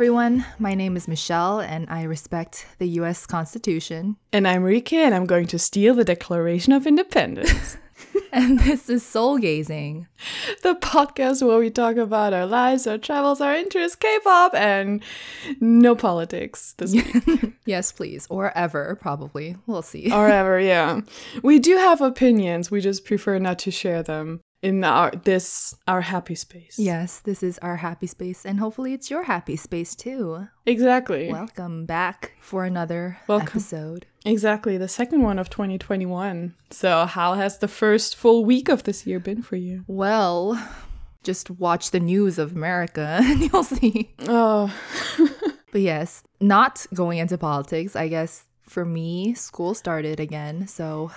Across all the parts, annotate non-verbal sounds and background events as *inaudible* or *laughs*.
everyone. My name is Michelle, and I respect the US Constitution. And I'm Rike, and I'm going to steal the Declaration of Independence. *laughs* and this is Soul Gazing, the podcast where we talk about our lives, our travels, our interests, K pop, and no politics this week. *laughs* yes, please. Or ever, probably. We'll see. or ever, *laughs* yeah. We do have opinions, we just prefer not to share them in our this our happy space. Yes, this is our happy space and hopefully it's your happy space too. Exactly. Welcome back for another Welcome. episode. Exactly, the second one of 2021. So, how has the first full week of this year been for you? Well, just watch the news of America *laughs* and you'll see. Oh. *laughs* but yes, not going into politics, I guess for me, school started again. So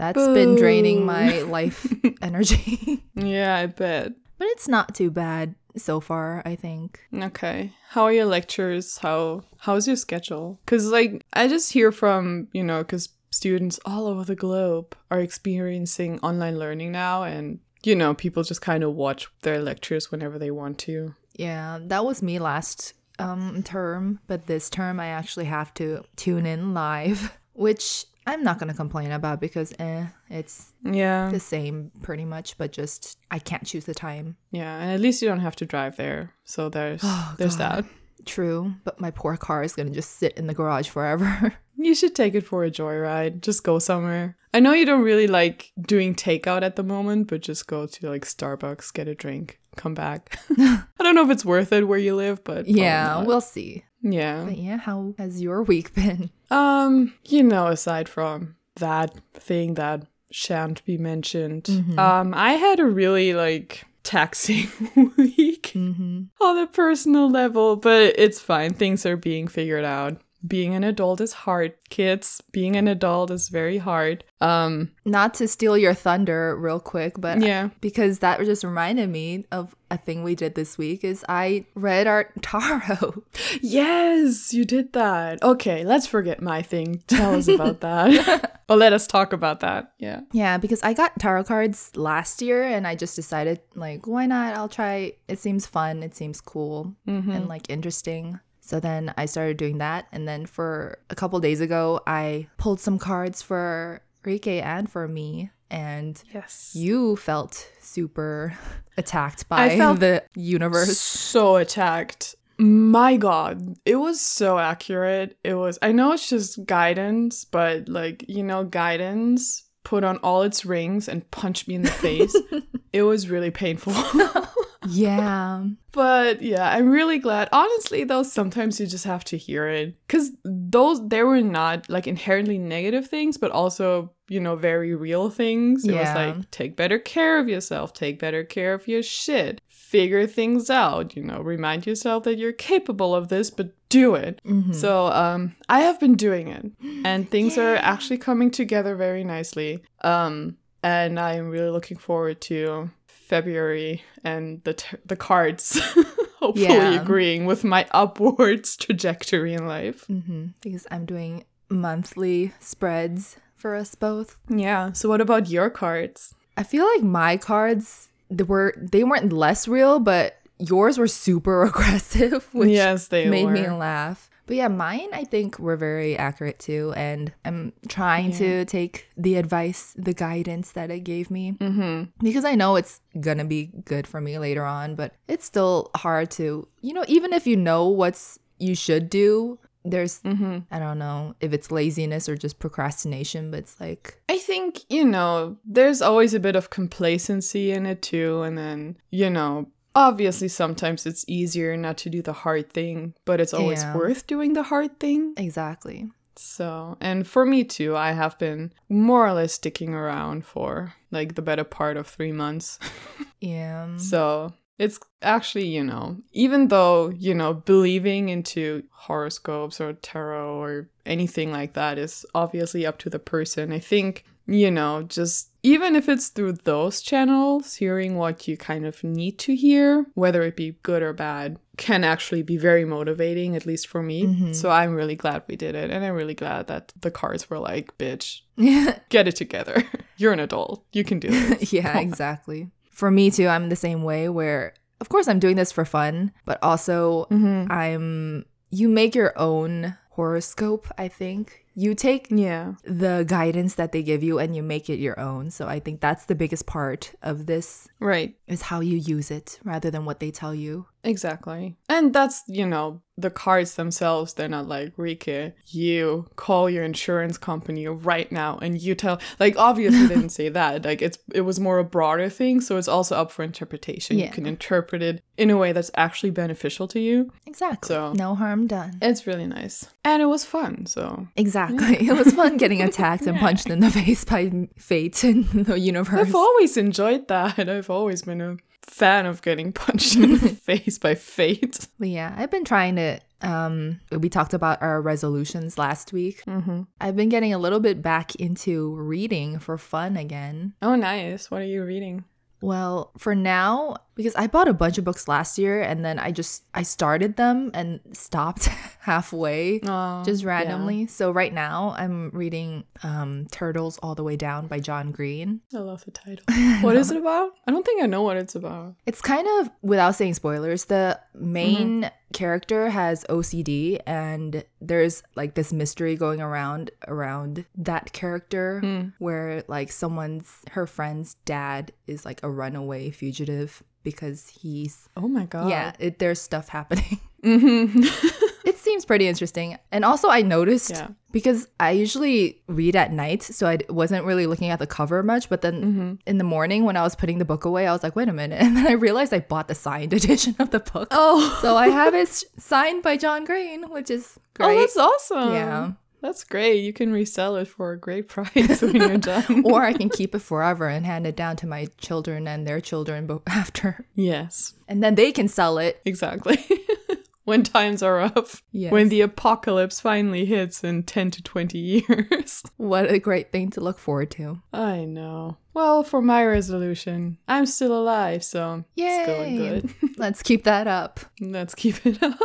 that's Boo. been draining my life *laughs* energy. yeah, I bet. But it's not too bad so far, I think. Okay. How are your lectures? How how's your schedule? Cuz like I just hear from, you know, cuz students all over the globe are experiencing online learning now and you know, people just kind of watch their lectures whenever they want to. Yeah, that was me last um term, but this term I actually have to tune in live, *laughs* which I'm not gonna complain about because eh, it's yeah the same pretty much, but just I can't choose the time. Yeah, and at least you don't have to drive there, so there's oh, there's God. that. True, but my poor car is gonna just sit in the garage forever. *laughs* you should take it for a joyride. Just go somewhere. I know you don't really like doing takeout at the moment, but just go to like Starbucks, get a drink, come back. *laughs* I don't know if it's worth it where you live, but yeah, we'll see. Yeah. But yeah, how has your *laughs* week been? Um, you know, aside from that thing that shan't be mentioned, mm-hmm. um, I had a really like taxing *laughs* week mm-hmm. on a personal level, but it's fine. Things are being figured out being an adult is hard kids. Being an adult is very hard. Um not to steal your thunder real quick but yeah. because that just reminded me of a thing we did this week is i read our *laughs* tarot. Yes you did that. Okay let's forget my thing. Tell us about *laughs* that. Or let us talk about that. Yeah. Yeah because i got tarot cards last year and i just decided like why not? I'll try. It seems fun. It seems cool mm-hmm. and like interesting so then I started doing that. And then for a couple days ago, I pulled some cards for Rike and for me. And yes, you felt super *laughs* attacked by the universe. So attacked. My God, it was so accurate. It was, I know it's just guidance, but like, you know, guidance put on all its rings and punched me in the face. *laughs* it was really painful. *laughs* yeah. *laughs* But yeah, I'm really glad. Honestly, though, sometimes you just have to hear it. Because those, they were not like inherently negative things, but also, you know, very real things. It yeah. was like, take better care of yourself, take better care of your shit, figure things out, you know, remind yourself that you're capable of this, but do it. Mm-hmm. So um, I have been doing it, and *gasps* things yeah. are actually coming together very nicely. Um, and I'm really looking forward to February and the t- the cards *laughs* hopefully yeah. agreeing with my *laughs* upwards trajectory in life. Mm-hmm. Because I'm doing monthly spreads for us both. Yeah. So what about your cards? I feel like my cards they were they weren't less real, but yours were super *laughs* aggressive, which yes, they made were. me laugh. But yeah, mine I think were very accurate too, and I'm trying yeah. to take the advice, the guidance that it gave me, mm-hmm. because I know it's gonna be good for me later on. But it's still hard to, you know, even if you know what's you should do, there's mm-hmm. i don't know if it's laziness or just procrastination but it's like i think you know there's always a bit of complacency in it too and then you know obviously sometimes it's easier not to do the hard thing, but it's always yeah. worth doing the hard thing. Exactly. So, and for me too, I have been more or less sticking around for like the better part of three months. *laughs* yeah. So it's actually, you know, even though, you know, believing into horoscopes or tarot or anything like that is obviously up to the person, I think you know, just even if it's through those channels, hearing what you kind of need to hear, whether it be good or bad, can actually be very motivating, at least for me. Mm-hmm. So I'm really glad we did it. And I'm really glad that the cards were like, bitch, *laughs* get it together. *laughs* You're an adult. You can do *laughs* it. yeah, exactly. For me too, I'm the same way where of course, I'm doing this for fun, but also Mm-hmm. I'm, you make your own horoscope, I think. You take Yeah. the guidance that they give you and you make it your own. So I think that's the biggest part of this Right. is how you use it rather than what they tell you. Exactly. And that's, you know, the cards themselves, they're not like, Rike, you call your insurance company right now and you tell like obviously they didn't *laughs* say that. Like it's it was more a broader thing, so it's also up for interpretation. Yeah. You can interpret it in a way that's actually beneficial to you. Exactly. So- no harm done. It's really nice. And it was fun, so Exactly. *laughs* it was fun getting attacked and punched *laughs* in the face by fate in the universe. I've always enjoyed that. I've always been a fan of getting *laughs* punched in the *laughs* face by fate. But yeah, I've been trying to. Um, we talked about our resolutions last week. Mm-hmm. I've been getting a little bit back into reading for fun again. Oh, nice. What are you reading? Well, for now, because I bought a bunch of books last year and then I just I started them and stopped *laughs* halfway Oh, just yeah. randomly. So right now I'm reading um Turtles All the Way Down by John Green. I love the title. *laughs* What is it about? I don't think I know what it's about. It's kind of without saying spoilers, the main character has OCD and there's like this mystery going around around that character where like someone's her friend's dad is like a runaway fugitive because he's Oh my god. yeah, it, there's stuff happening. *laughs* hmm *laughs* it seems pretty interesting. And also I noticed Yeah. because I usually read at night, so I wasn't really looking at the cover much, but then Mm-hmm. in the morning when I was putting the book away, I was like, wait a minute. *laughs* And then I realized I bought the signed edition of the book. oh. So I have it signed by John Green, which is great. Oh, that's awesome. Yeah. That's great. You can resell it for a great *laughs* price when you're done. or I can keep it forever and hand it down to my children and their children *laughs* after. yes, And then they can sell it. exactly. *laughs* when times are up. Yes. When the apocalypse finally hits in 10 to 20 years. What a great thing to look forward to. I know. Well, for my resolution, I'm still alive, so it's going good. Let's keep that up. Let's keep it up.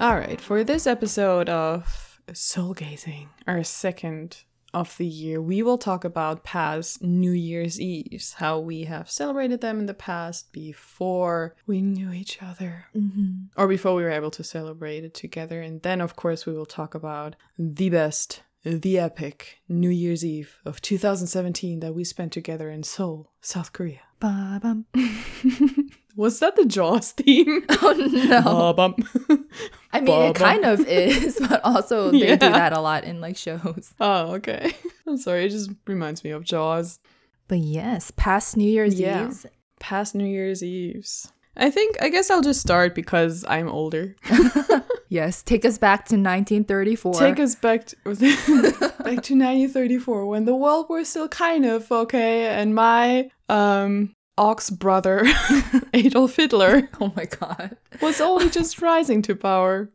All right, for this episode of Soul Gazing, our second of the year, we will talk about past New Year's Eves, how we have celebrated them in the past before we knew each other Mm-hmm. or before we were able to celebrate it together. And then, of course, we will talk about the best, the epic New Year's Eve of 2017 that we spent together in Seoul, South Korea. Ba-bum. *laughs* Was that the Jaws theme? *laughs* Oh no. Ba-bum. *laughs* I mean, it Ba-bum. kind of is, but also *laughs* they Yeah. do that a lot in like shows. oh, okay. I'm sorry, it just reminds me of Jaws. But yes, past New Year's Yeah. Eves. Past New Year's Eves. I think, I guess I'll just start because I'm older. Yes, take us back to 1934. Take us back to, back to 1934 when the world was still kind of okay, and my um ox brother *laughs* Adolf Hitler *laughs* oh my god. was only just *laughs* rising to power.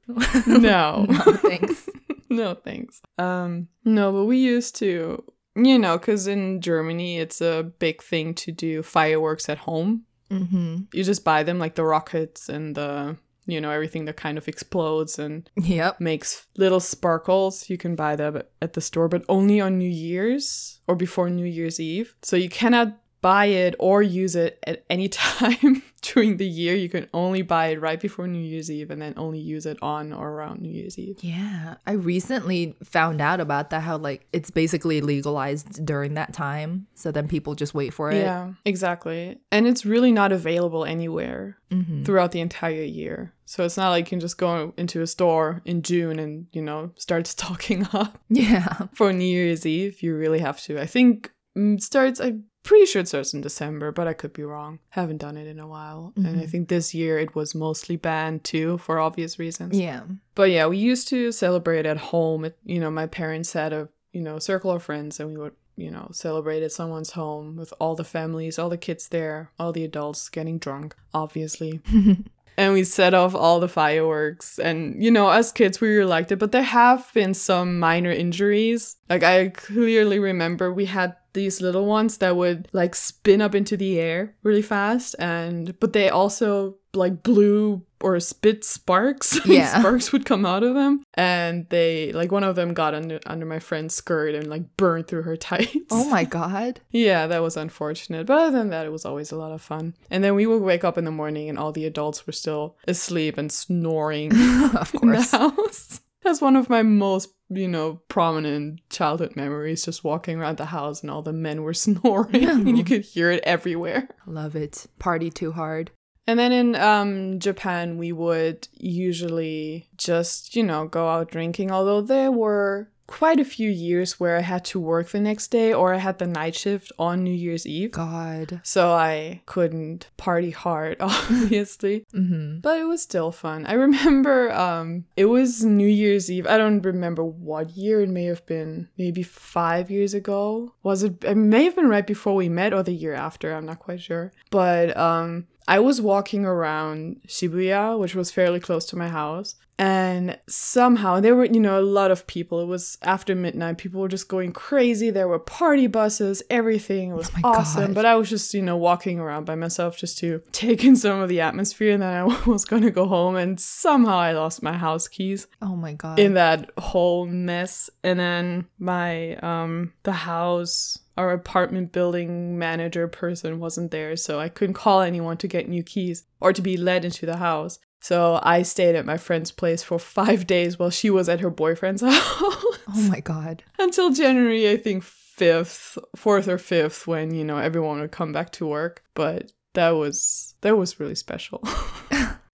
No, No, thanks. no thanks. Um, no, but we used to, you know, because in Germany it's a big thing to do fireworks at home. mm-hmm. You just buy them like the rockets and the you know everything that kind of explodes and Yep. makes little sparkles. You can buy them at the store, but only on New Year's or before New Year's Eve. So you cannot buy it or use it at any *laughs* time during the year. You can only buy it right before New Year's Eve and then only use it on or around New Year's Eve. Yeah, I recently found out about that. How like it's basically legalized during that time, so then people just wait for it. Yeah, exactly. And it's really not available anywhere Mm-hmm. throughout the entire year. So it's not like you can just go into a store in June and, you know, start *laughs* stocking up. Yeah. for New Year's Eve, you really have to. I think mm, starts. I'm pretty sure it starts in December, but I could be wrong. Haven't done it in a while, and I mm-hmm. think this year it was mostly banned too for obvious reasons. Yeah. But yeah, we used to celebrate at home. It, you know, my parents had a you know circle of friends, and we would you know celebrate at someone's home with all the families, all the kids there, all the adults getting drunk, obviously *laughs* and we set off all the fireworks. And you know as kids we really liked it but there have been some minor injuries. Like i clearly remember we had these little ones that would like spin up into the air really fast and but they also like blew or spit sparks. *laughs* Yeah. sparks would come out of them. And they, like, one of them got under, under my friend's skirt and, like, burned through her *laughs* tights. Oh my god. *laughs* Yeah, that was unfortunate. But other than that, it was always a lot of fun. And then we would wake up in the morning and all the adults were still asleep and snoring of in the course. house. That's one of my most, you know, prominent childhood memories, just walking around the house and all the men were snoring and you could hear it everywhere. Love it. Party too hard. And then in um, Japan, we would usually just, you know, go out drinking, although there were quite a few years where I had to work the next day or I had the night shift on New Year's Eve. God. So I couldn't party hard, *laughs* obviously. Mm-hmm. But it was still fun. I remember um it was New Year's Eve. I don't remember what year. It may have been maybe five years ago. Was it it may have been right before we met or the year after, I'm not quite sure. But um I was walking around Shibuya, which was fairly close to my house, and somehow there were, you know, a lot of people. It was after midnight. People were just going crazy. There were party buses, everything. It was my awesome. God. But I was just, you know, walking around by myself just to *laughs* take in some of the atmosphere. And then I *laughs* was going to go home, and somehow I lost my house keys Oh my god. in that whole mess. And then my um the house our apartment building manager person wasn't there, so I couldn't call anyone to get new keys or to be led into the house. So I stayed at my friend's place for five days while she was at her boyfriend's *laughs* house oh my god. until January, I think fifth, fourth or fifth, when you know everyone would come back to work. But that was that was really special. *laughs*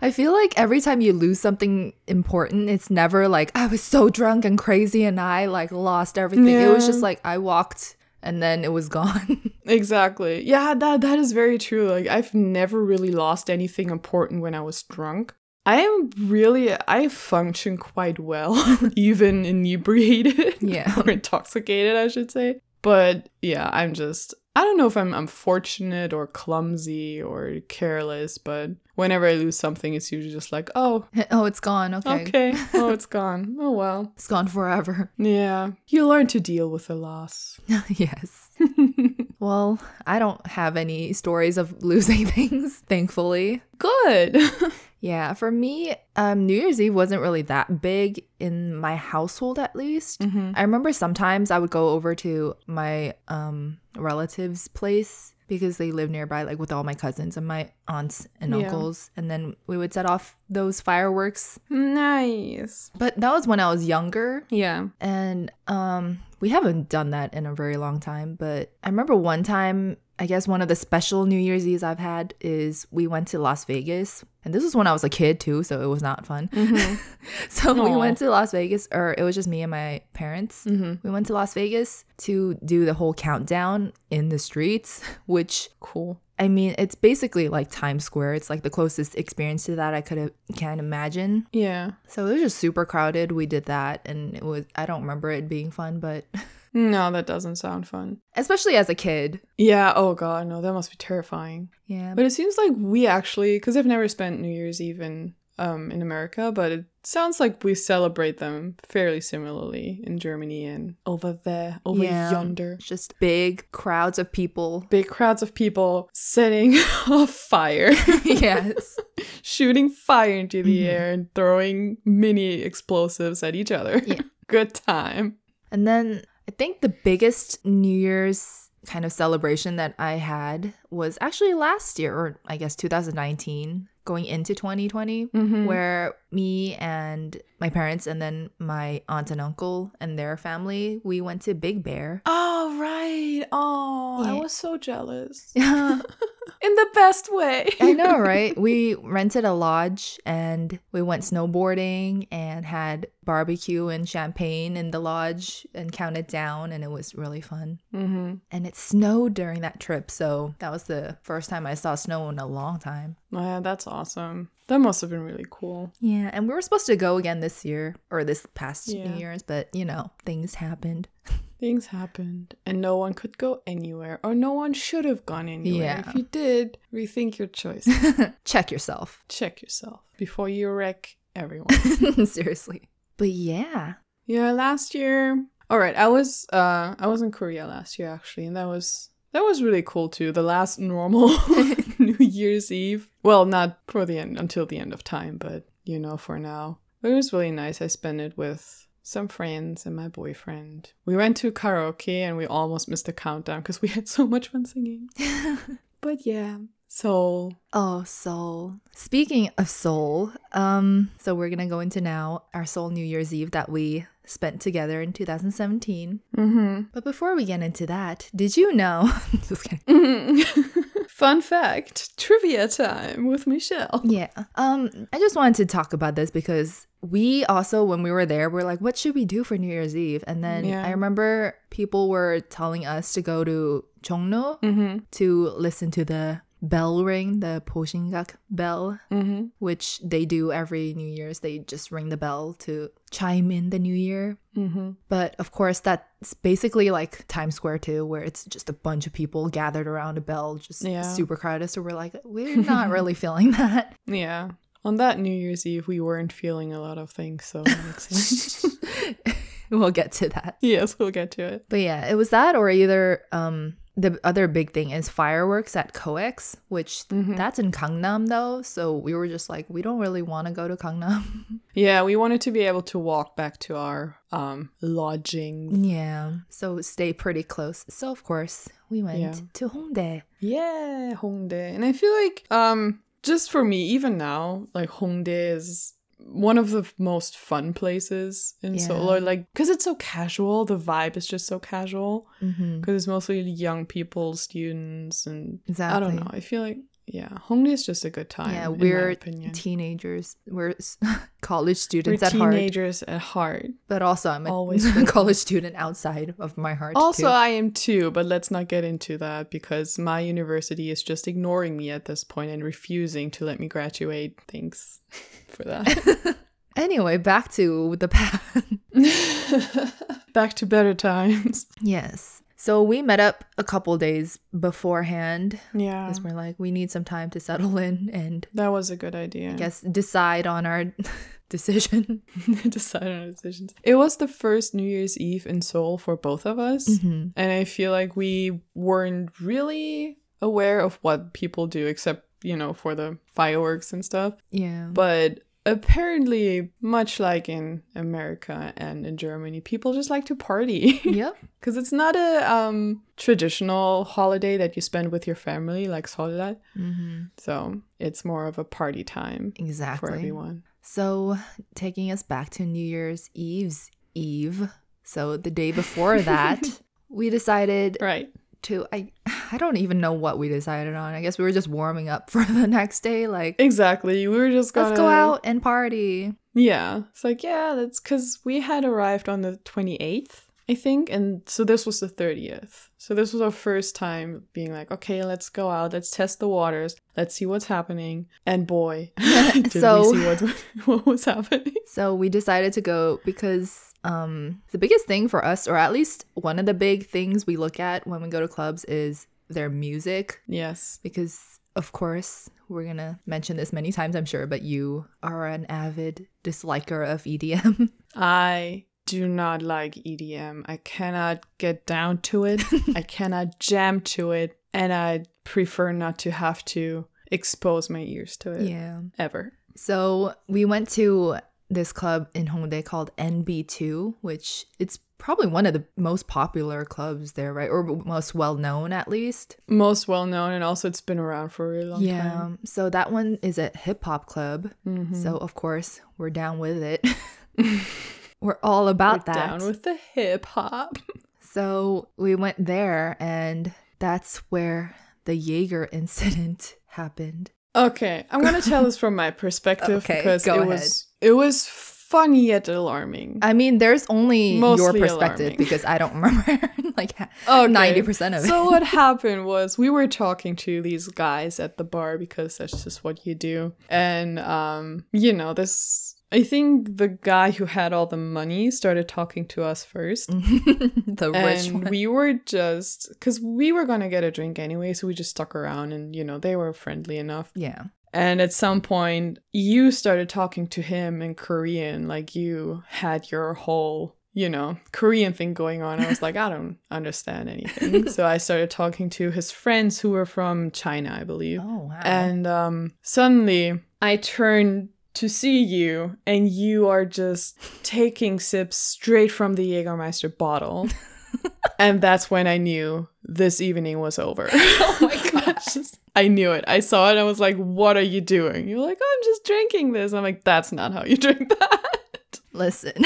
I feel like every time you lose something important, it's never like I was so drunk and crazy and I like lost everything. It was just like I walked and then it was *laughs* gone. Exactly. Yeah, that that is very true. Like I've never really lost anything important when I was drunk. I am really I function quite well *laughs* even inebriated Yeah. *laughs* or intoxicated, I should say. But yeah, I'm just I don't know if I'm unfortunate or clumsy or careless, but whenever I lose something it's usually just like, "Oh, *laughs* oh, it's gone. Okay. okay. *laughs* oh, it's gone. Oh well." It's gone forever. Yeah. You learn to deal with the loss. *laughs* yes. Well, I don't have any stories of losing *laughs* things, thankfully. Good. *laughs* Yeah, for me, um, New Year's Eve wasn't really that big in my household, at least. Mhm. I remember sometimes I would go over to my um, relatives' place because they live nearby, like with all my cousins and my aunts and Yeah. uncles, and then we would set off those fireworks. nice. But that was when I was younger, Yeah. and um, we haven't done that in a very long time. But I remember one time, I guess one of the special New Year's Eves I've had is we went to Las Vegas. And this was when I was a kid too, so it was not fun. *laughs* so we went to Las Vegas, or it was just me and my parents. Mhm. We went to Las Vegas to do the whole countdown in the streets, *laughs* which Cool. I mean, it's basically like Times Square. It's like the closest experience to that I could have can imagine. Yeah. So it was just super crowded. We did that and it was I don't remember it being fun, but *laughs* No, that doesn't sound fun. especially as a kid. Yeah. Oh god, no, that must be terrifying. Yeah. But it seems like we actually, because I've never spent New Year's Eve in um in America, but it sounds like we celebrate them fairly similarly in Germany and over there, over Yeah. yonder. Just big crowds of people. Big crowds of people setting *laughs* off fire, *laughs* *laughs* yes. shooting fire into the Mhm. air, and throwing mini explosives at each other. Yeah. Good time. And then I think the biggest New Year's kind of celebration that I had was actually last year, or I guess 2019, going into 2020, Mhm. where me and my parents and then my aunt and uncle and their family, we went to Big Bear. Oh right. Oh, I was so jealous. *laughs* *laughs* *laughs* In the best way. I know, *laughs* right? We rented a lodge and we went snowboarding and had barbecue and champagne in the lodge and counted down, and it was really fun. mm-hmm. And it snowed during that trip, so that was the first time I saw snow in a long time. Yeah, that's awesome. That must have been really cool. Yeah, and we were supposed to go again this year or this past Yeah. New Year's, but you know, things happened. *laughs* Things happened, and no one could go anywhere, or no one should have gone anywhere. Yeah. If you did, rethink your choice. *laughs* Check yourself. Check yourself before you wreck everyone. *laughs* Seriously. But yeah. yeah, last year. All right, I was uh I was in Korea last year actually, and that was that was really cool too. The last normal *laughs* New Year's Eve. Well, not for the end until the end of time, but you know, for now. But it was really nice. I spent it with some friends and my boyfriend. We went to karaoke and we almost missed the countdown because we had so much fun singing. *laughs* but yeah, Seoul. Oh, Seoul. Speaking of soul, um, so we're gonna go into now our Seoul New Year's Eve that we spent together in 2017. Mm-hmm. But before we get into that, did you know? *laughs* Just kidding. *laughs* Fun fact: trivia time with Michelle. Yeah. Um, I just wanted to talk about this because we also, when we were there, we're like, what should we do for New Year's Eve? And then Yeah. I remember people were telling us to go to Chongno Mm-hmm. to listen to the bell ring, the Bosingak bell, Mm-hmm. which they do every New Year's. They just ring the bell to chime in the new year. Mm-hmm. But of course, that's basically like Times Square too, where it's just a bunch of people gathered around a bell, just Yeah. super crowded. So we're like, we're not really *laughs* feeling that. Yeah. On that New Year's Eve, we weren't feeling a lot of things, so that makes sense. *laughs* we'll get to that. yes, we'll get to it. But yeah, it was that or either um the other big thing is fireworks at COEX, which Mm-hmm. that's in Gangnam though. So we were just like, we don't really want to go to Gangnam. *laughs* Yeah, we wanted to be able to walk back to our um lodging. yeah. So stay pretty close. So of course we went Yeah. to Hongdae. Yeah, Hongdae. And I feel like um just for me even now, like Hongdae is one of the most fun places in Yeah. Seoul. Or like cuz it's so casual, the vibe is just so casual Mm-hmm. cuz it's mostly young people, students and I don't know. I feel like yeah, Hongdae is just a good time. Yeah, in my we're teenagers. We're *laughs* college We're students at heart. teenagers at heart. But also, I'm always *laughs* a college student outside of my heart. Also, too. I am too, but let's not get into that because my university is just ignoring me at this point and refusing to let me graduate. Thanks *laughs* for that. anyway, back to the past. Back to better times. yes. So we met up a couple days beforehand Yeah. because we're like, we need some time to settle in and That was a good idea. I guess decide on our *laughs* decision. *laughs* Decide on our decisions. It was the first New Year's Eve in Seoul for both of us. Mm-hmm. And I feel like we weren't really aware of what people do except, you know, for the fireworks and stuff. Yeah. But apparently, much like in America and in Germany, people just like to party. *laughs* yep. Because it's not a um, traditional holiday that you spend with your family like Seollal. Mm-hmm. So it's more of a party time Exactly. for everyone. So, taking us back to New Year's Eve's Eve. So, the day before that, *laughs* we decided Right. to I I don't even know what we decided on. I guess we were just warming up *laughs* for the next day like Exactly. We were just gonna let's go out and party. Yeah. It's like, yeah, that's because we had arrived on the 28th, I think. And so this was the 30th. So this was our first time being like, okay, let's go out. Let's test the waters. Let's see what's happening. And boy, *laughs* *laughs* did So- we see what, what was happening. So, we decided to go because um the biggest thing for us or at least one of the big things we look at when we go to clubs is their music Yes. because of course we're going to mention this many times I'm sure, but you are an avid disliker of EDM. *laughs* I do not like EDM. I cannot get down to it. *laughs* I cannot jam to it. And I prefer not to have to expose my ears to it yeah. ever. So we went to this club in Hongdae called NB2, which it's probably one of the most popular clubs there, right? Or most well known at least. Most well known, and also it's been around for a really long time. Yeah. So that one is a hip hop club. Mhm. So of course we're down with it. *laughs* *laughs* we're all about We're that. Down with the hip hop. *laughs* so we went there and that's where the Jaeger incident happened. Okay, I'm gonna tell this from my perspective Okay, because it ahead. was it was funny yet alarming. I mean, there's only your perspective alarming. because I don't *laughs* remember like Okay. ninety percent of it. So what *laughs* happened was we were talking to these guys at the bar because that's just what you do. And um, you know, this I think the guy who had all the money started talking to us first. *laughs* the rich and one. we were just because we were gonna get a drink anyway, so we just stuck around and you know, they were friendly enough. yeah. And at some point, you started talking to him in Korean, like you had your whole you know, Korean thing going on. I was like, I don't understand anything. *laughs* so I started talking to his friends who were from China, I believe. Oh wow. And um, suddenly I turned to see you, and you are just taking sips straight from the Jägermeister bottle. *laughs* and that's when I knew this evening was over. *laughs* oh my *laughs* gosh. I knew it. I saw it. I was like, "What are you doing?" You're like, "I'm just drinking this." I'm like, "That's not how you *laughs* drink that." Listen.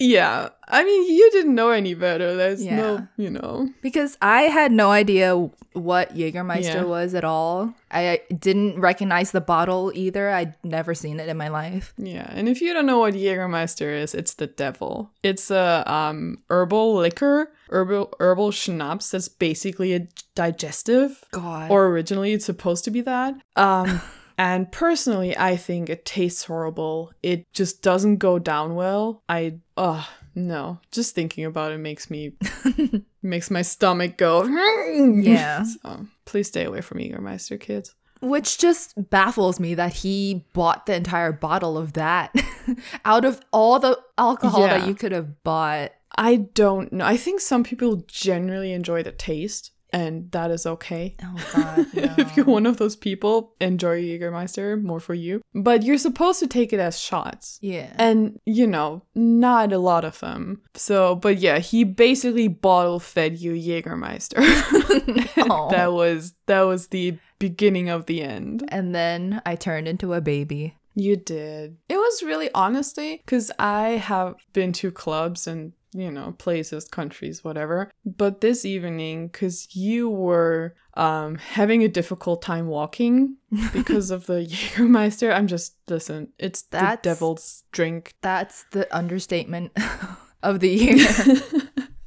Yeah. I mean, you didn't know any better. There's Yeah. no, you know. Because I had no idea what Jägermeister Yeah. was at all. I didn't recognize the bottle either. I'd never seen it in my life. Yeah. And if you don't know what Jägermeister is, it's the devil. It's a um herbal liquor, herbal herbal schnapps that's basically a digestive. God. Or originally it's supposed to be that. Um *laughs* and personally, I think it tastes horrible. It just doesn't go down well. I oh no. Just thinking about it makes me *laughs* makes my stomach go *laughs* Yeah. So please stay away from Jägermeister, kids. Which just baffles me that he bought the entire bottle of that *laughs* out of all the alcohol Yeah. that you could have bought. I don't know. I think some people generally enjoy the taste, and that is okay. Oh God, *laughs* if you're one of those people, enjoy Jägermeister, more for you. But you're supposed to take it as shots. yeah. And, you know, not a lot of them. So, but yeah, he basically bottle fed you Jägermeister. *laughs* That was that was the beginning of the end. and then I turned into a baby. You did. It was really honestly because I have been to clubs and you know places, countries, whatever. But this evening, because you were um having a difficult time walking *laughs* because of the *laughs* Jägermeister, I'm just listen. It's That's- the devil's drink. That's the understatement *laughs* of the year.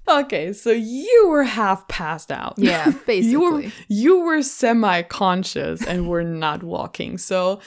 Okay, so you were half passed out. yeah, basically. *laughs* You were you were semi-conscious and were not walking. So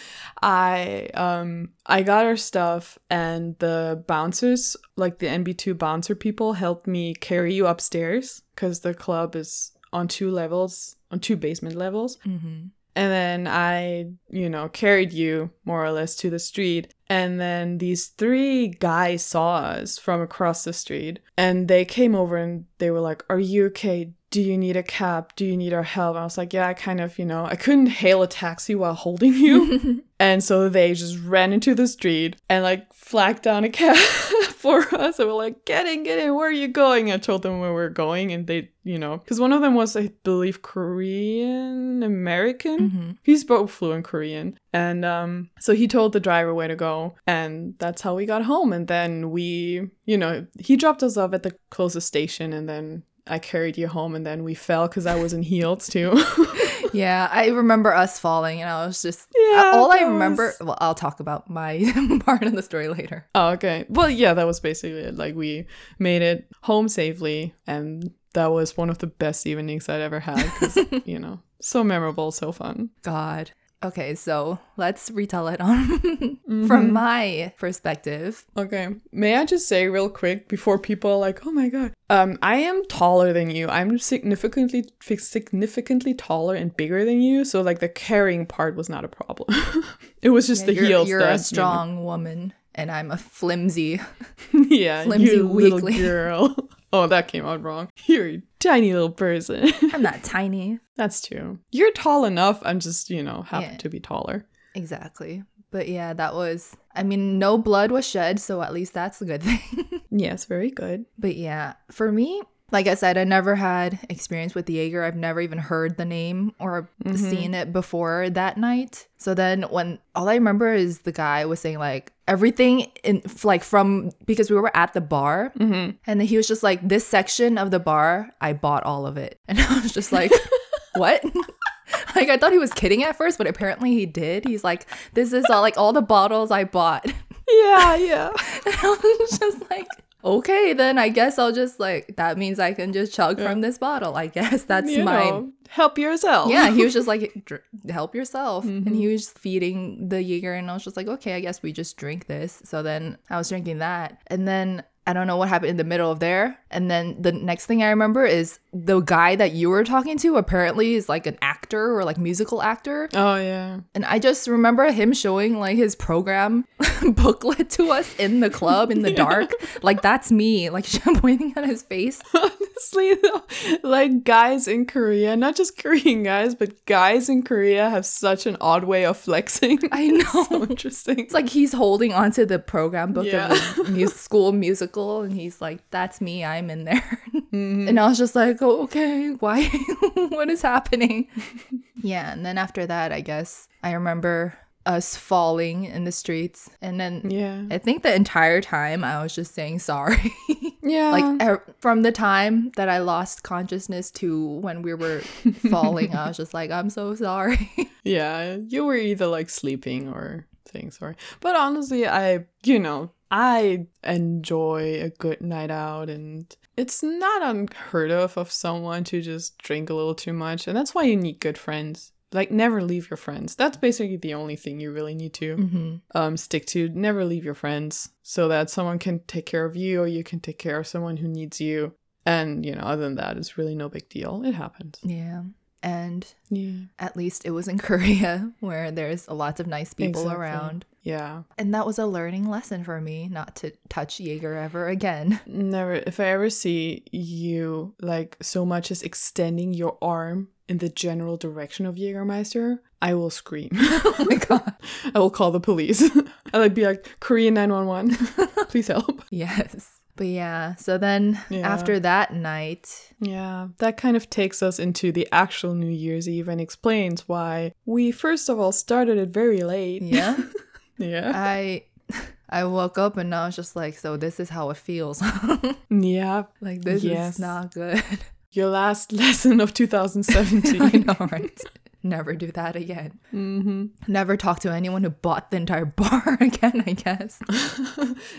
I um I got our stuff and the bouncers, like the NB2 bouncer people helped me carry you upstairs cuz the club is on two levels, on two basement levels. Mhm. And then I, you know, carried you more or less to the street. And then these three guys saw us from across the street and they came over and they were like, Are you okay? Do you need a cab? Do you need our help? And I was like, Yeah, I kind of, you know, I couldn't hail a taxi while holding you. *laughs* and so they just ran into the street and like flagged down a cab *laughs* for *laughs* us. And we're like, Get in, get in. Where are you going? I told them where we are going. And they, you know, because one of them was, I believe, Korean American. Mhm. He spoke fluent Korean. And um, so he told the driver where to go. And that's how we got home. And then we, you know, he dropped us off at the closest station. And then I carried you home. And then we fell because I was in heels too. *laughs* Yeah, I remember us falling, and I was just Yeah, uh, all I remember. was- Well, I'll talk about my *laughs* part in the story later. oh, okay. Well, yeah, that was basically it. Like we made it home safely. And that was one of the best evenings I'd ever had. Because, *laughs* you know, so memorable, so fun. God. Okay, so let's retell it on *laughs* Mm-hmm. from my perspective. Okay. May I just say real quick before people are like, "Oh my god." Um I am taller than you. I'm significantly significantly taller and bigger than you, so like the carrying part was not a problem. *laughs* it was just Yeah, the you're, heels You're that, a you know- strong woman, and I'm a flimsy. *laughs* yeah, flimsy you little weakling. girl. oh, that came out wrong. You're a tiny little person. I'm not tiny. That's true. You're tall enough. I'm just, you know, happen Yeah. to be taller. Exactly. But yeah, that was. I mean, no blood was shed, so at least that's a good *laughs* thing. Yes, very good. But yeah, for me, like I said, I never had experience with the Jaeger. I've never even heard the name or seen it before that night. So then when all I remember is the guy was saying like everything in like from because we were at the bar Mm-hmm. and then he was just like this section of the bar, I bought all of it. *laughs* And I was just like, *laughs* what? *laughs* like I thought he was kidding at first, but apparently he did. He's like, this is all like all the bottles I bought. *laughs* Yeah, yeah. I was just like, okay, then I guess I'll just like that means I can just chug from this bottle. I guess that's you my know, help yourself. yeah. He was *laughs* just like, "Dr- help yourself, and Mm-hmm. he was feeding the Jaeger, and I was just like, okay, I guess we just drink this. So then I was drinking that, and then I don't know what happened in the middle of there. And then the next thing I remember is the guy that you were talking to apparently is like an actor or like musical actor. Oh yeah. And I just remember him showing like his program *laughs* booklet to us in the club in the *laughs* yeah. dark. Like that's me, like *laughs* pointing at his face. Honestly though, like guys in Korea, not just Korean guys, but guys in Korea have such an odd way of flexing. I know. so interesting. It's like he's holding onto the program book yeah. of the mu- school musical and he's like, That's me, I'm in there. Mm-hmm. And I was just like, oh, okay, why? *laughs* what is happening? yeah. And then after that, I guess I remember us falling in the streets. And then yeah. I think the entire time I was just saying sorry. *laughs* yeah. Like er, from the time that I lost consciousness to when we were falling, I was just like, I'm so sorry. *laughs* yeah. You were either like sleeping or saying sorry. But honestly, I, you know, I enjoy a good night out and it's not unheard of of someone to just drink a little too much and that's why you need good friends. Like never leave your friends. That's basically the only thing you really need to mm-hmm. um, stick to. Never leave your friends so that someone can take care of you or you can take care of someone who needs you. And you know other than that it's really no big deal. It happens. Yeah. And yeah. at least it was in *laughs* korea where there's a lots of nice people exactly. around yeah. And that was a learning lesson for me not to touch Jaeger ever again. *laughs* Never. If I ever see you like so much as extending your arm in the general direction of Jägermeister, I will scream. *laughs* oh my *laughs* god. I will call the police. I'll like, be like, Korean 911, please help. Yes. But yeah, so then yeah. after that night. Yeah, that kind of takes us into the actual New Year's Eve and explains why we, first of all, started it very late. Yeah. Yeah. *laughs* I I woke up and I was just like, so this is how it feels. *laughs* yeah. Like this yes. is not good. *laughs* Your last lesson of 2017. I know, right? never do that again. Mm-hmm. Never talk to anyone who bought the entire bar again, I guess.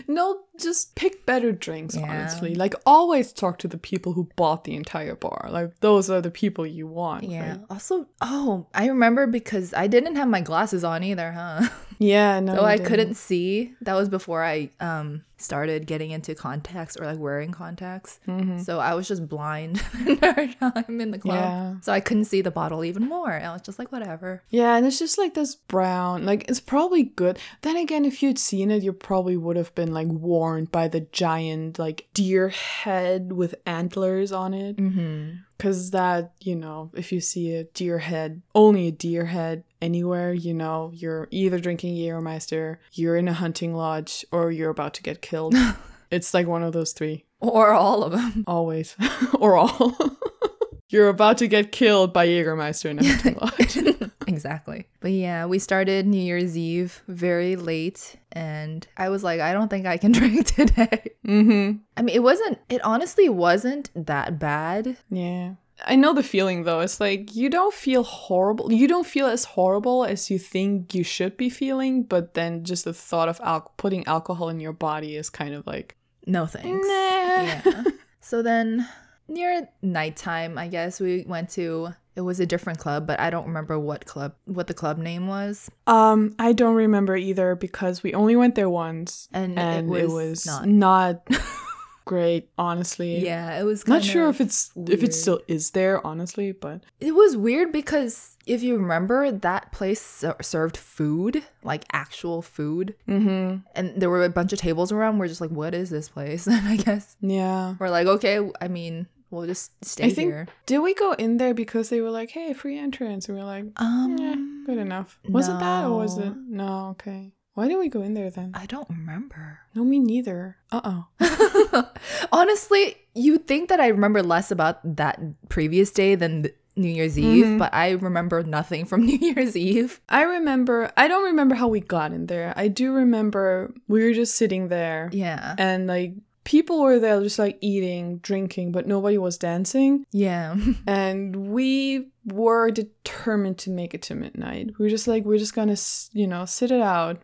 no, just pick better drinks, yeah. honestly. Like, always talk to the people who bought the entire bar. Like, those are the people you want. Yeah. Right? Also, oh, I remember because I didn't have my glasses on either, huh? Yeah, no. So I didn't. couldn't see. That was before I um started getting into contacts or like wearing contacts. Mm-hmm. So I was just blind *laughs* the entire time in the club. Yeah. So I couldn't see the bottle even more. I was just like, whatever. Yeah, and it's just like this brown. Like it's probably good. Then again, if you'd seen it, you probably would have been like warned by the giant like deer head with antlers on it. Mm-hmm. Because that, you know, if you see a deer head, only a deer head anywhere, you know, you're either drinking Jägermeister, you're in a hunting lodge, or you're about to get killed. *laughs* it's like one of those three. Or all of them. Always. *laughs* or all. *laughs* you're about to get killed by Jägermeister in a hunting lodge. *laughs* *laughs* exactly. But yeah, we started New Year's Eve very late, and I was like, I don't think I can *laughs* drink today. Mm-hmm. I mean, it wasn't, it honestly wasn't that bad. Yeah. I know the feeling though. It's like you don't feel horrible. You don't feel as horrible as you think you should be feeling, but then just the thought of al- putting alcohol in your body is kind of like no thanks. Nah. Yeah. so then near nighttime, I guess we went to it was a different club, but I don't remember what club what the club name was. Um, I don't remember either because we only went there once, and, and it was, it was not. not *laughs* great, honestly. Yeah, it was not sure if it's weird. if it still is there, honestly, but it was weird because if you remember, that place served food, like actual food, mm-hmm. and there were a bunch of tables around. We're just like, what is this place? And *laughs* I guess yeah, we're like, okay, I mean, we'll just stay I think, here. Did we go in there because they were like, "Hey, free entrance," and we are like, "Um, yeah, good enough." Was no. it that, or was it no? Okay. Why did we go in there then? I don't remember. No, me neither. Uh oh. *laughs* Honestly, you think that I remember less about that previous day than New Year's Eve, mm-hmm. but I remember nothing from *laughs* New Year's Eve. I remember, I don't remember how we got in there. I do remember we were just sitting there. Yeah. And like people were there just like eating, drinking, but nobody was dancing. Yeah. *laughs* and we were determined to make it to midnight. We were just like, we're just gonna, you know, sit it out,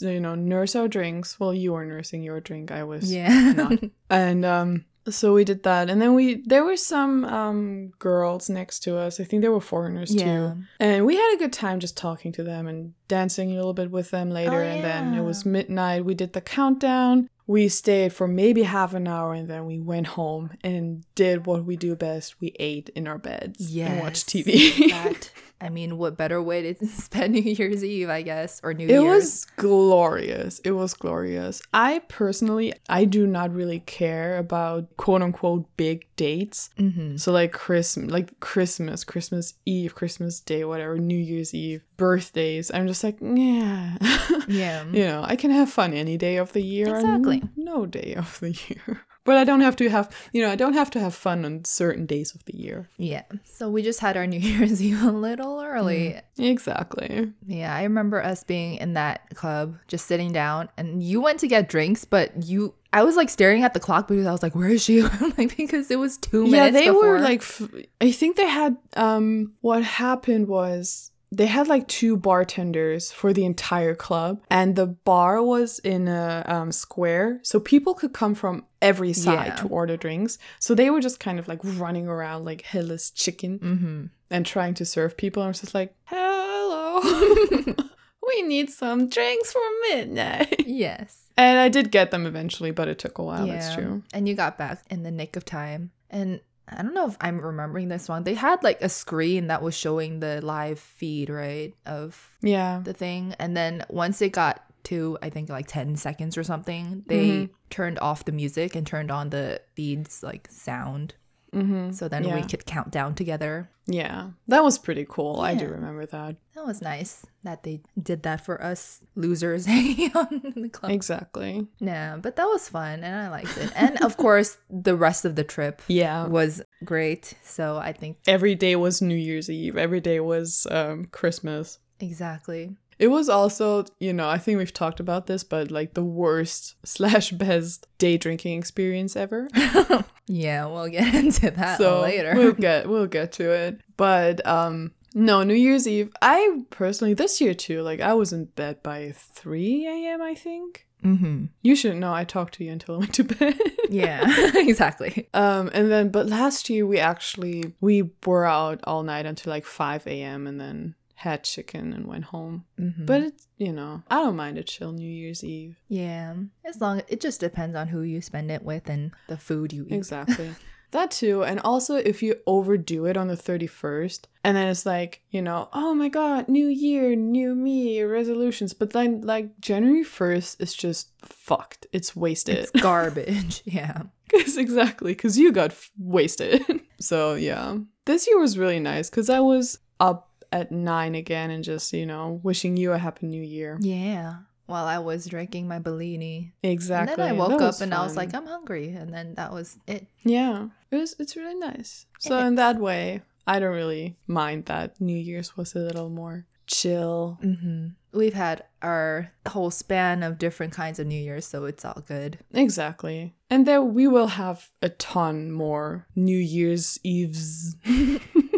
you know, nurse our drinks. Well, you were nursing your drink. I was yeah. not. *laughs* And um, so we did that and then we there were some um girls next to us i think there were foreigners yeah. too and we had a good time just talking to them and dancing a little bit with them later oh, and then it was midnight we did the countdown we stayed for maybe half an hour and then we went home and did what we do best. We ate in our beds and watched TV. that *laughs* I mean, what better way to *laughs* spend New Year's Eve, I guess, or New it Year's? It was glorious. It was glorious. I personally, I do not really care about quote unquote big dates. Mm-hmm. So like Christmas, like Christmas, Christmas Eve, Christmas Day, whatever, New Year's Eve, birthdays. I'm just like, yeah, *laughs* yeah. you know, I can have fun any day of the year. Exactly. No day of the *laughs* year. But I don't have to have, you know, I don't have to have fun on certain days of the year. Yeah. So we just had our New *laughs* Year's Eve a little early. Mm, exactly. Yeah. I remember us being in that club, just sitting down, and you went to get drinks, but you, I was like staring at the clock because I was like, where is she? *laughs* like, because it was two minutes. Yeah, they before. were like, f- I think they had, um, what happened was, they had like two bartenders for the entire club and the bar was in a um, square so people could come from every side Yeah. to order drinks so they were just kind of like running around like headless chicken Mm-hmm. and trying to serve people and i was just like hello *laughs* we need some drinks for midnight Yes. and i did get them eventually but it took a while that's true And you got back in the nick of time. And I don't know if I'm remembering this one. They had like a screen that was showing the live feed, right? Of yeah the thing. And then once it got to, I think like 10 seconds or something, they Mhm. turned off the music and turned on the feeds like sound. Mm-hmm. So then we could count down together. yeah that was pretty cool i do remember that That was nice that they did that for us losers *laughs* hanging out in the club. exactly Yeah, but that was fun and I liked it. And of course, the rest of the trip *laughs* yeah was great. So I think every day was New Year's Eve. Every day was um, Christmas. exactly. It was also, you know, I think we've talked about this, but like the worst *laughs* slash best day drinking experience ever. *laughs* Yeah, we'll get *laughs* into that so later. we'll get we'll get to it. But um, no, New Year's Eve. I personally this year too. Like I was in bed by three a.m. I think. mm-hmm. You shouldn't know. I talked to you until I went to bed. Yeah, exactly. Um, and then, but last year we actually we were out all night until like five a.m. and then had chicken and went home. Mhm. But it's you know I don't mind a chill New Year's Eve. yeah, as long it just depends on who you spend it with and the food you eat. Exactly. *laughs* that too, and also if you overdo it on the thirty first, and then it's like you know oh my god New Year, new me, resolutions, but then like January first is just fucked. It's wasted. It's garbage. *laughs* yeah. *laughs* Cause exactly, because you got f- wasted. so yeah, this year was really nice because I was up at nine again and just you know wishing you a happy new year. Yeah. While I was drinking my Bellini. Exactly. And then I woke up and I was like, I'm hungry. And then that was it. yeah, it was. It's really nice. So It in is. that way, I don't really mind that New Year's was a little more chill. hmm We've had our whole span of different kinds of New Year's, so it's all good. Exactly. And there we will have a ton more New Year's Eves *laughs*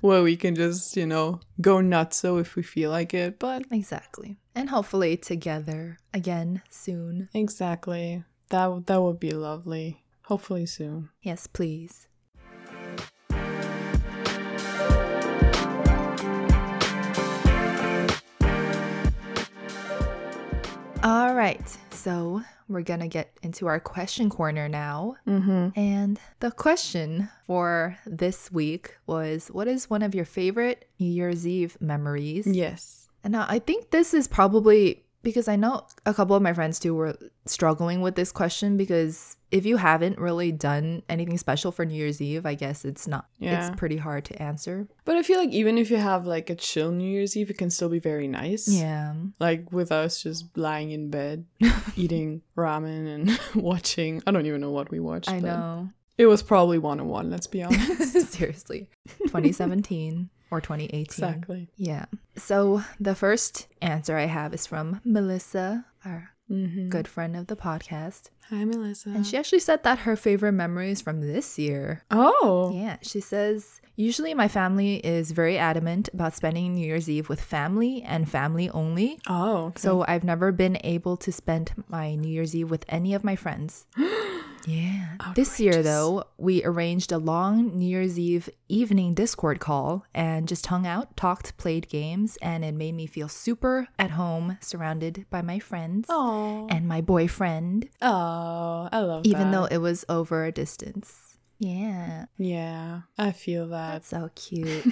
where we can just, you know, go nuts so if we feel like it. But Exactly. And hopefully together again soon. exactly. That that would be lovely. Hopefully soon. Yes, please. All right, so we're gonna get into our question corner now. Mm-hmm. And the question for this week was What is one of your favorite New Year's Eve memories? Yes. And I think this is probably because I know a couple of my friends too were struggling with this question because if you haven't really done anything special for New Year's Eve, I guess it's not Yeah. it's pretty hard to answer. But I feel like even if you have like a chill New Year's Eve, it can still be very nice. Yeah. Like with us just lying in bed, *laughs* eating ramen and *laughs* watching. I don't even know what we watched. I know. It was probably one on one, let's be *laughs* honest. Seriously. 2017 or 2018. exactly. Yeah. So the first answer I have is from Melissa, our Mm-hmm. good friend of the podcast. Hi, Melissa. And she actually said that her favorite memory is from this year. Oh. Yeah, she says, usually my family is very adamant about spending New Year's Eve with family and family only. Oh. okay. So I've never been able to spend my New Year's Eve with any of my friends. *gasps* *gasps* Yeah. Oh, this year, though, we arranged a long New Year's Eve evening Discord call and just hung out, talked, played games, and it made me feel super at home, surrounded by my friends Oh, and my boyfriend, oh, I love even that. though it was over a distance. Yeah. yeah, I feel that. That's so cute.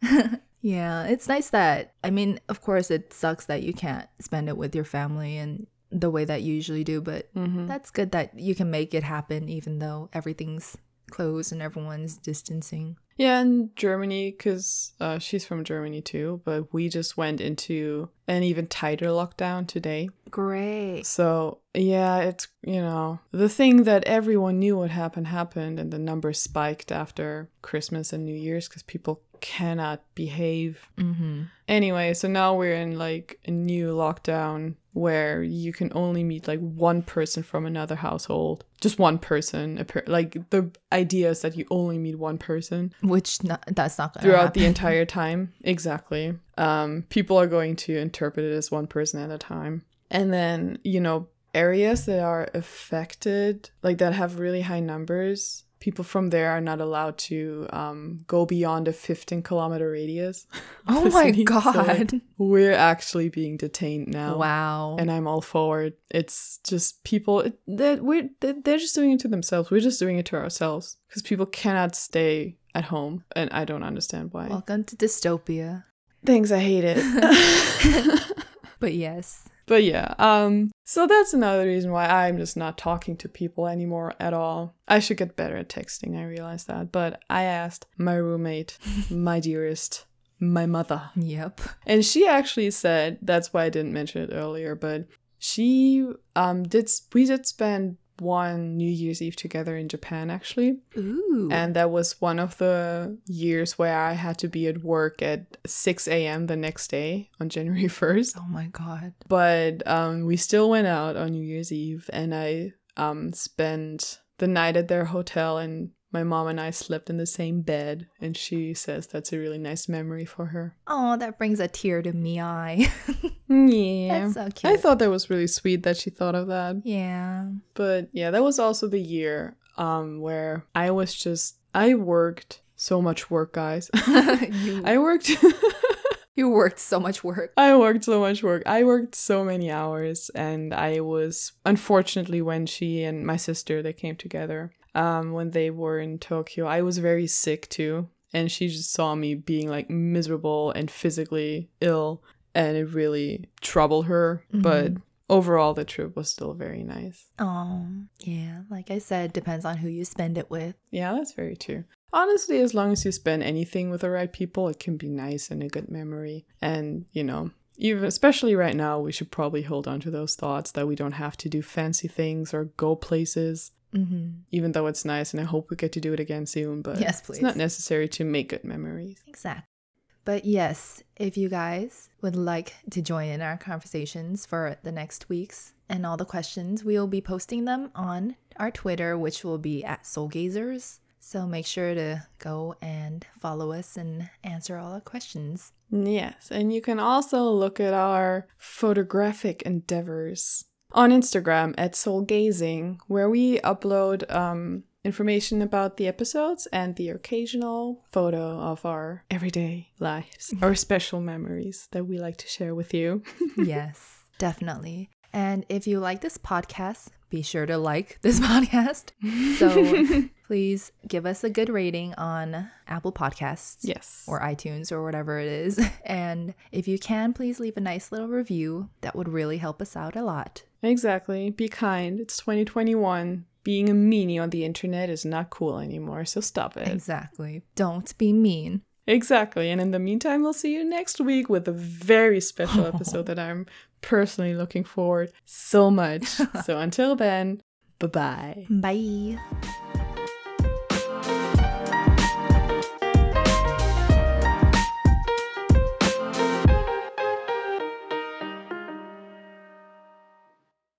*laughs* *laughs* yeah, it's nice that, I mean, of course, it sucks that you can't spend it with your family and the way that you usually do, but Mm-hmm. that's good that you can make it happen even though everything's closed and everyone's distancing. Yeah, in Germany, because uh, she's from Germany too, but we just went into an even tighter lockdown today. Great. So, yeah, it's, you know, the thing that everyone knew would happen happened, and the numbers spiked after Christmas and New Year's because people cannot behave. Mm-hmm. Anyway, so now we're in like a new lockdown where you can only meet like one person from another household. Just one person. Like the idea is that you only meet one person Which not, that's not gonna throughout the *laughs* entire time. Exactly. Um, people are going to interpret it as one person at a time. And then, you know, areas that are affected, like that have really high numbers, people from there are not allowed to um, go beyond a 15 kilometer radius. Oh *laughs* my city. So, like, god! we're actually being detained now. wow. And I'm all for it. It's just people it, that we're they're they're just doing it to themselves. We're just doing it to ourselves because people cannot stay at home, and I don't understand why. Welcome to dystopia. Thanks, I hate it. *laughs* *laughs* But yes. But yeah, um, so that's another reason why I'm just not talking to people anymore at all. I should get better at texting. I realize that, but I asked my roommate, *laughs* my dearest, my mother, Yep. and she actually said that's why I didn't mention it earlier, but she um did we did spend one New Year's Eve together in Japan actually. Ooh. And that was one of the years where I had to be at work at 6 a.m. the next day on *laughs* January 1st. oh my god. But um, we still went out on New Year's Eve and I um, spent the night at their hotel and my mom and I slept in the same bed. And she says that's a really nice memory for her. Oh, that brings a tear to me eye. *laughs* Yeah. That's so cute. I thought that was really sweet that she thought of that. Yeah. But yeah, that was also the year um where I was just I worked so much work, guys. *laughs* *laughs* you, I worked you worked so much work. I worked so much work. I worked so many hours and I was unfortunately when she and my sister they came together um when they were in Tokyo, I was very sick too. And she just saw me being like miserable and physically ill and it really troubled her. But overall the trip was still very nice. Oh, yeah. Like I said, depends on who you spend it with. Yeah, that's very true. Honestly, as long as you spend anything with the right people, it can be nice and a good memory. And, you know, even especially right now, we should probably hold on to those thoughts that we don't have to do fancy things or go places, Mm-hmm. even though it's nice and I hope we get to do it again soon. But Yes, please. it's not necessary to make good memories. Exactly. But yes, if you guys would like to join in our conversations for the next weeks and all the questions, we will be posting them on our Twitter, which will be at Soulgazers. So make sure to go and follow us and answer all our questions. Yes, and you can also look at our photographic endeavors on Instagram at Soul Gazing, where we upload um, information about the episodes and the occasional photo of our everyday lives, our *laughs* special memories that we like to share with you. *laughs* yes, definitely. And if you like this podcast, be sure to like *laughs* this podcast. So please give us a good rating on Apple Podcasts. yes. or iTunes or whatever it is. And if you can, please leave a nice little review. That would really help us out a lot. Exactly. Be kind. It's 2021. Being a meanie on the internet is not cool anymore, so stop it. Exactly. Don't be mean. Exactly. And in the meantime, we'll see you next week with a very special episode that I'm personally looking forward so much. *laughs* so until then, bye bye. Bye.